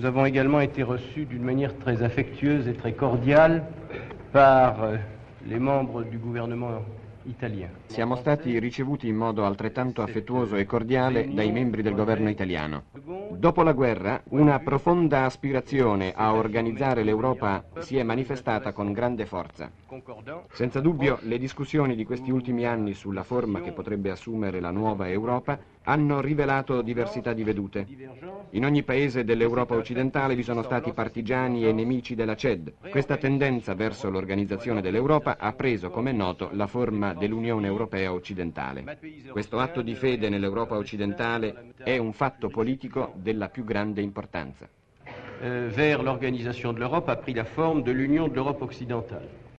Nous avons également été reçus d'une manière très affectueuse et très cordiale par euh, les membres du gouvernement italien. Siamo stati ricevuti in modo altrettanto affettuoso e cordiale dai membri del governo italiano. Dopo la guerra, una profonda aspirazione a organizzare l'Europa si è manifestata con grande forza. Senza dubbio, le discussioni di questi ultimi anni sulla forma che potrebbe assumere la nuova Europa hanno rivelato diversità di vedute. In ogni paese dell'Europa occidentale vi sono stati partigiani e nemici della CED. Questa tendenza verso l'organizzazione dell'Europa ha preso, come è noto, la forma dell'Unione Europea occidentale. Questo atto di fede nell'Europa occidentale è un fatto politico della più grande importanza. Euh, vers l'organisation de l'Europe a pris la forme de l'Union de l'Europe occidentale.